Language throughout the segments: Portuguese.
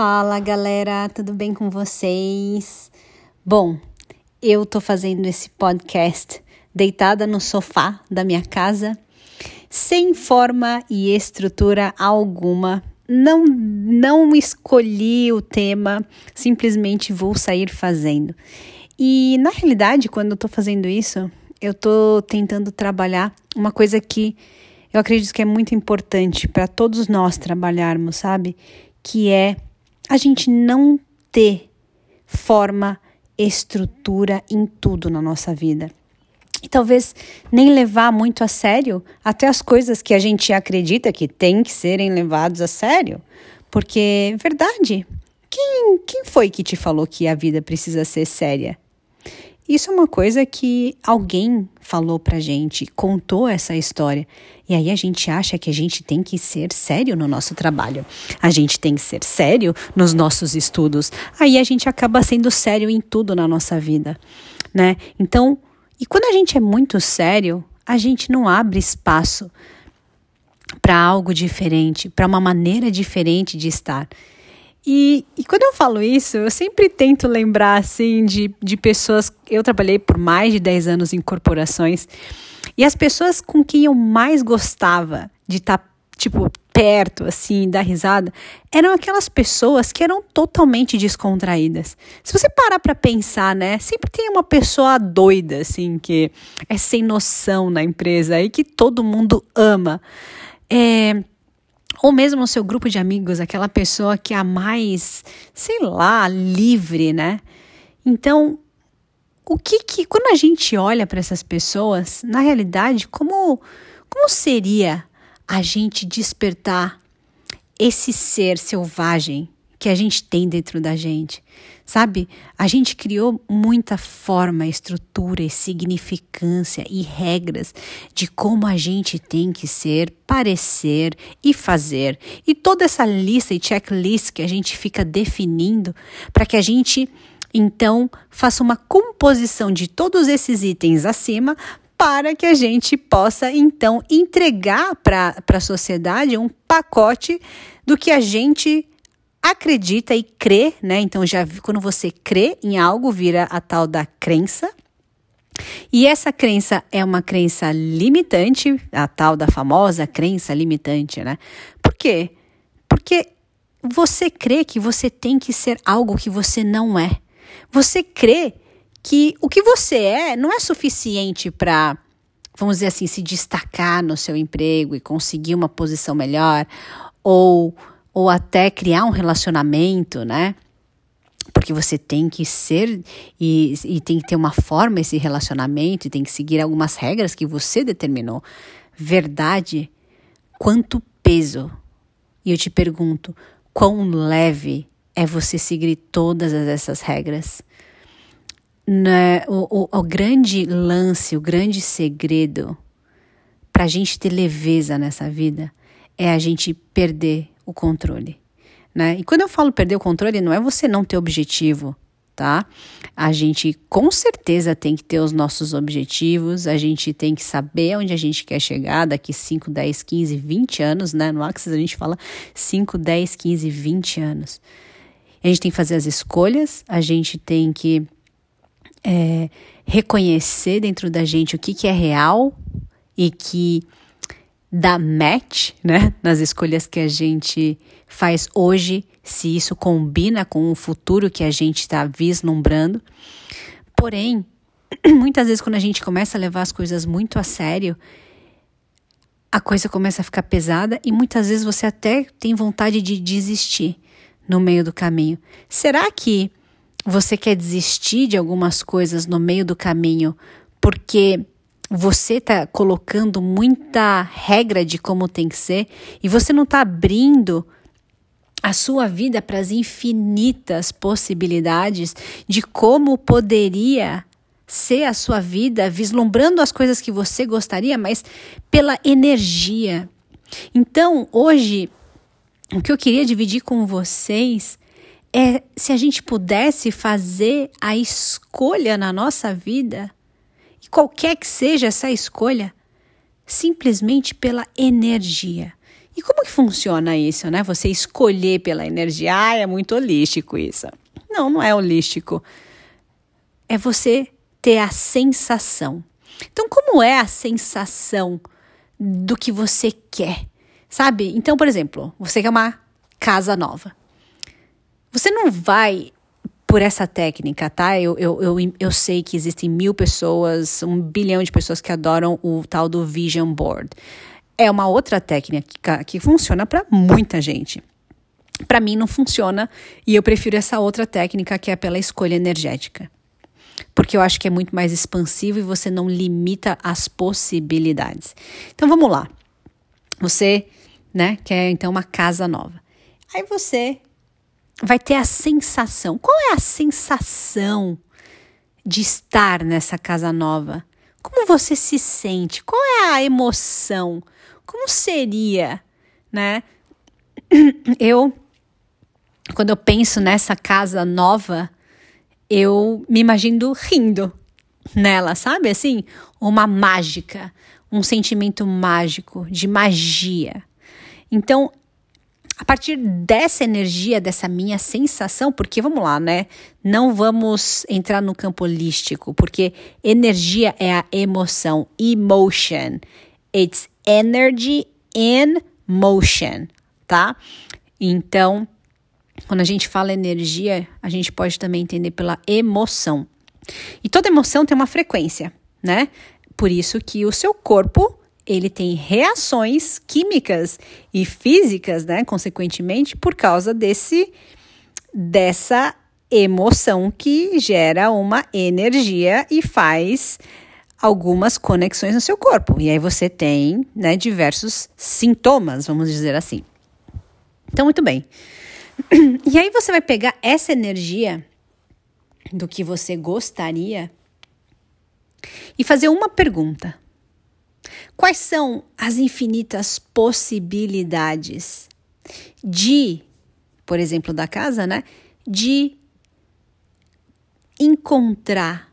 Fala galera, tudo bem com vocês? Bom, eu tô fazendo esse podcast deitada no sofá da minha casa, sem forma e estrutura alguma. Não, não escolhi o tema, simplesmente vou sair fazendo. E na realidade, quando eu tô fazendo isso, eu tô tentando trabalhar uma coisa que eu acredito que é muito importante para todos nós trabalharmos, sabe? Que é a gente não ter forma, estrutura em tudo na nossa vida. E talvez nem levar muito a sério até as coisas que a gente acredita que tem que serem levadas a sério. Porque, verdade, quem, quem foi que te falou que a vida precisa ser séria? Isso é uma coisa que alguém falou pra gente, contou essa história. E aí a gente acha que a gente tem que ser sério no nosso trabalho. A gente tem que ser sério nos nossos estudos. Aí a gente acaba sendo sério em tudo na nossa vida, né? Então, e quando a gente é muito sério, a gente não abre espaço para algo diferente, para uma maneira diferente de estar. E, e, quando eu falo isso, eu sempre tento lembrar, assim, de, de pessoas. Eu trabalhei por mais de 10 anos em corporações, e as pessoas com quem eu mais gostava de estar, tá, tipo, perto, assim, dar risada, eram aquelas pessoas que eram totalmente descontraídas. Se você parar para pensar, né, sempre tem uma pessoa doida, assim, que é sem noção na empresa e que todo mundo ama. É ou mesmo no seu grupo de amigos, aquela pessoa que é a mais, sei lá, livre, né? Então, o que que quando a gente olha para essas pessoas, na realidade, como como seria a gente despertar esse ser selvagem que a gente tem dentro da gente. Sabe? A gente criou muita forma, estrutura e significância e regras de como a gente tem que ser, parecer e fazer. E toda essa lista e checklist que a gente fica definindo para que a gente então faça uma composição de todos esses itens acima para que a gente possa então entregar para a sociedade um pacote do que a gente acredita e crê, né? Então já quando você crê em algo vira a tal da crença. E essa crença é uma crença limitante, a tal da famosa crença limitante, né? Por quê? Porque você crê que você tem que ser algo que você não é. Você crê que o que você é não é suficiente para, vamos dizer assim, se destacar no seu emprego e conseguir uma posição melhor ou ou até criar um relacionamento, né? Porque você tem que ser e, e tem que ter uma forma esse relacionamento e tem que seguir algumas regras que você determinou. Verdade, quanto peso? E eu te pergunto, quão leve é você seguir todas essas regras? Né? O, o, o grande lance, o grande segredo para a gente ter leveza nessa vida é a gente perder o controle. Né? E quando eu falo perder o controle, não é você não ter objetivo, tá? A gente com certeza tem que ter os nossos objetivos, a gente tem que saber onde a gente quer chegar daqui 5, 10, 15, 20 anos, né? No Axis a gente fala 5, 10, 15, 20 anos. A gente tem que fazer as escolhas, a gente tem que é, reconhecer dentro da gente o que, que é real e que dá match, né, nas escolhas que a gente faz hoje, se isso combina com o futuro que a gente está vislumbrando. Porém, muitas vezes quando a gente começa a levar as coisas muito a sério, a coisa começa a ficar pesada e muitas vezes você até tem vontade de desistir no meio do caminho. Será que você quer desistir de algumas coisas no meio do caminho porque você está colocando muita regra de como tem que ser e você não está abrindo a sua vida para as infinitas possibilidades de como poderia ser a sua vida, vislumbrando as coisas que você gostaria, mas pela energia. Então, hoje, o que eu queria dividir com vocês é se a gente pudesse fazer a escolha na nossa vida qualquer que seja essa escolha, simplesmente pela energia. E como que funciona isso, né? Você escolher pela energia. Ah, é muito holístico isso. Não, não é holístico. É você ter a sensação. Então, como é a sensação do que você quer? Sabe? Então, por exemplo, você quer uma casa nova. Você não vai por essa técnica, tá? Eu, eu, eu, eu sei que existem mil pessoas, um bilhão de pessoas que adoram o tal do Vision Board. É uma outra técnica que, que funciona para muita gente. Para mim não funciona e eu prefiro essa outra técnica que é pela escolha energética. Porque eu acho que é muito mais expansivo e você não limita as possibilidades. Então vamos lá. Você, né, quer então uma casa nova. Aí você vai ter a sensação. Qual é a sensação de estar nessa casa nova? Como você se sente? Qual é a emoção? Como seria, né? Eu, quando eu penso nessa casa nova, eu me imagino rindo nela, sabe? Assim, uma mágica, um sentimento mágico, de magia. Então, a partir dessa energia, dessa minha sensação, porque vamos lá, né? Não vamos entrar no campo holístico, porque energia é a emoção, emotion. It's energy in motion, tá? Então, quando a gente fala energia, a gente pode também entender pela emoção. E toda emoção tem uma frequência, né? Por isso que o seu corpo ele tem reações químicas e físicas, né, consequentemente, por causa desse dessa emoção que gera uma energia e faz algumas conexões no seu corpo. E aí você tem, né, diversos sintomas, vamos dizer assim. Então, muito bem. E aí você vai pegar essa energia do que você gostaria e fazer uma pergunta. Quais são as infinitas possibilidades de, por exemplo, da casa, né? De encontrar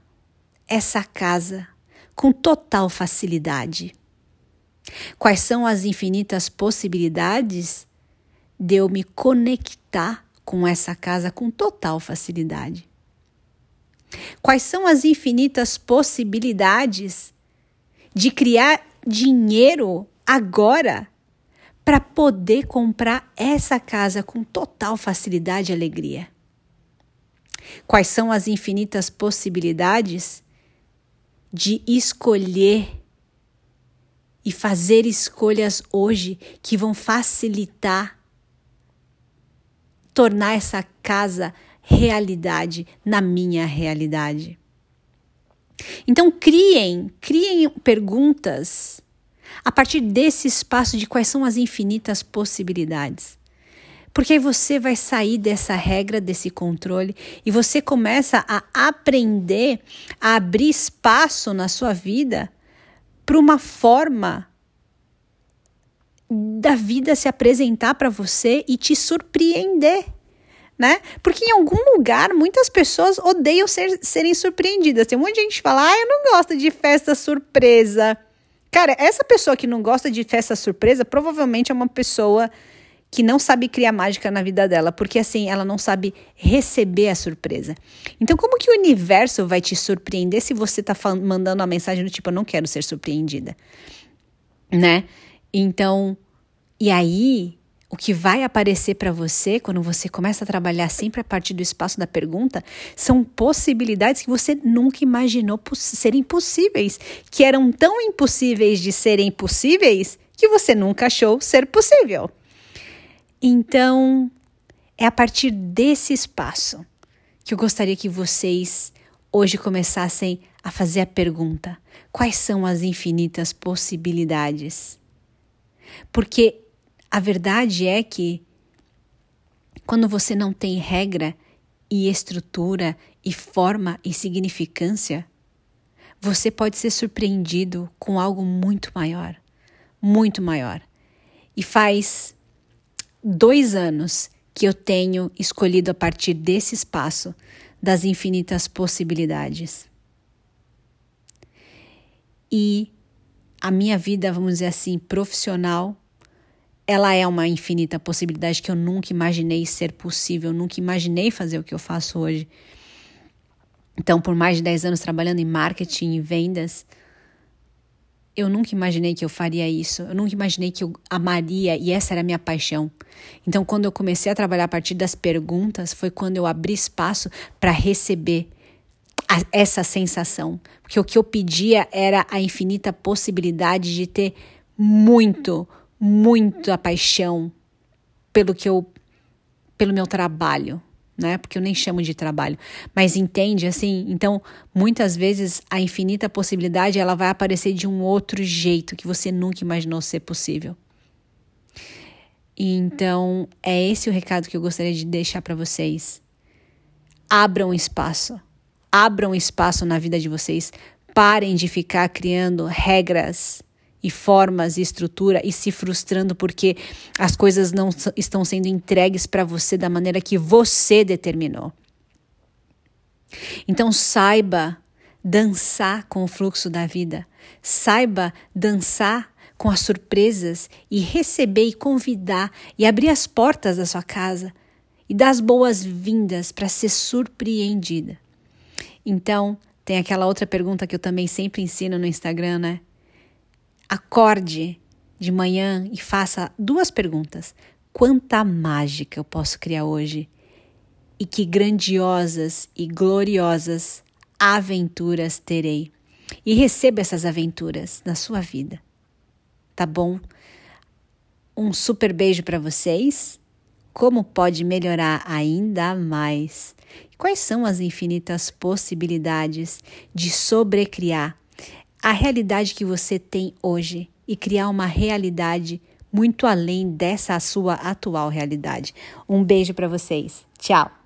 essa casa com total facilidade? Quais são as infinitas possibilidades de eu me conectar com essa casa com total facilidade? Quais são as infinitas possibilidades de criar dinheiro agora para poder comprar essa casa com total facilidade e alegria. Quais são as infinitas possibilidades de escolher e fazer escolhas hoje que vão facilitar tornar essa casa realidade na minha realidade? Então criem, criem perguntas a partir desse espaço de quais são as infinitas possibilidades. Porque aí você vai sair dessa regra, desse controle, e você começa a aprender a abrir espaço na sua vida para uma forma da vida se apresentar para você e te surpreender né? Porque em algum lugar muitas pessoas odeiam ser, serem surpreendidas. Tem um monte de gente que fala, ah, eu não gosto de festa surpresa. Cara, essa pessoa que não gosta de festa surpresa provavelmente é uma pessoa que não sabe criar mágica na vida dela, porque assim, ela não sabe receber a surpresa. Então, como que o universo vai te surpreender se você tá mandando uma mensagem do tipo, eu não quero ser surpreendida? Né? Então, e aí, o que vai aparecer para você quando você começa a trabalhar sempre a partir do espaço da pergunta são possibilidades que você nunca imaginou serem possíveis, que eram tão impossíveis de serem possíveis que você nunca achou ser possível. Então, é a partir desse espaço que eu gostaria que vocês hoje começassem a fazer a pergunta: quais são as infinitas possibilidades? Porque a verdade é que quando você não tem regra e estrutura e forma e significância, você pode ser surpreendido com algo muito maior, muito maior. E faz dois anos que eu tenho escolhido a partir desse espaço das infinitas possibilidades. E a minha vida, vamos dizer assim, profissional ela é uma infinita possibilidade que eu nunca imaginei ser possível, eu nunca imaginei fazer o que eu faço hoje. Então, por mais de 10 anos trabalhando em marketing e vendas, eu nunca imaginei que eu faria isso. Eu nunca imaginei que eu amaria e essa era a minha paixão. Então, quando eu comecei a trabalhar a partir das perguntas, foi quando eu abri espaço para receber a, essa sensação. Porque o que eu pedia era a infinita possibilidade de ter muito, muita paixão pelo que eu pelo meu trabalho, né? Porque eu nem chamo de trabalho, mas entende assim? Então, muitas vezes a infinita possibilidade ela vai aparecer de um outro jeito que você nunca imaginou ser possível. Então, é esse o recado que eu gostaria de deixar para vocês. Abram espaço. Abram espaço na vida de vocês. Parem de ficar criando regras e formas e estrutura e se frustrando porque as coisas não estão sendo entregues para você da maneira que você determinou. Então saiba dançar com o fluxo da vida. Saiba dançar com as surpresas e receber e convidar e abrir as portas da sua casa e dar as boas-vindas para ser surpreendida. Então, tem aquela outra pergunta que eu também sempre ensino no Instagram, né? Acorde de manhã e faça duas perguntas: quanta mágica eu posso criar hoje? E que grandiosas e gloriosas aventuras terei? E receba essas aventuras na sua vida. Tá bom? Um super beijo para vocês. Como pode melhorar ainda mais? Quais são as infinitas possibilidades de sobrecriar a realidade que você tem hoje e criar uma realidade muito além dessa sua atual realidade. Um beijo para vocês. Tchau.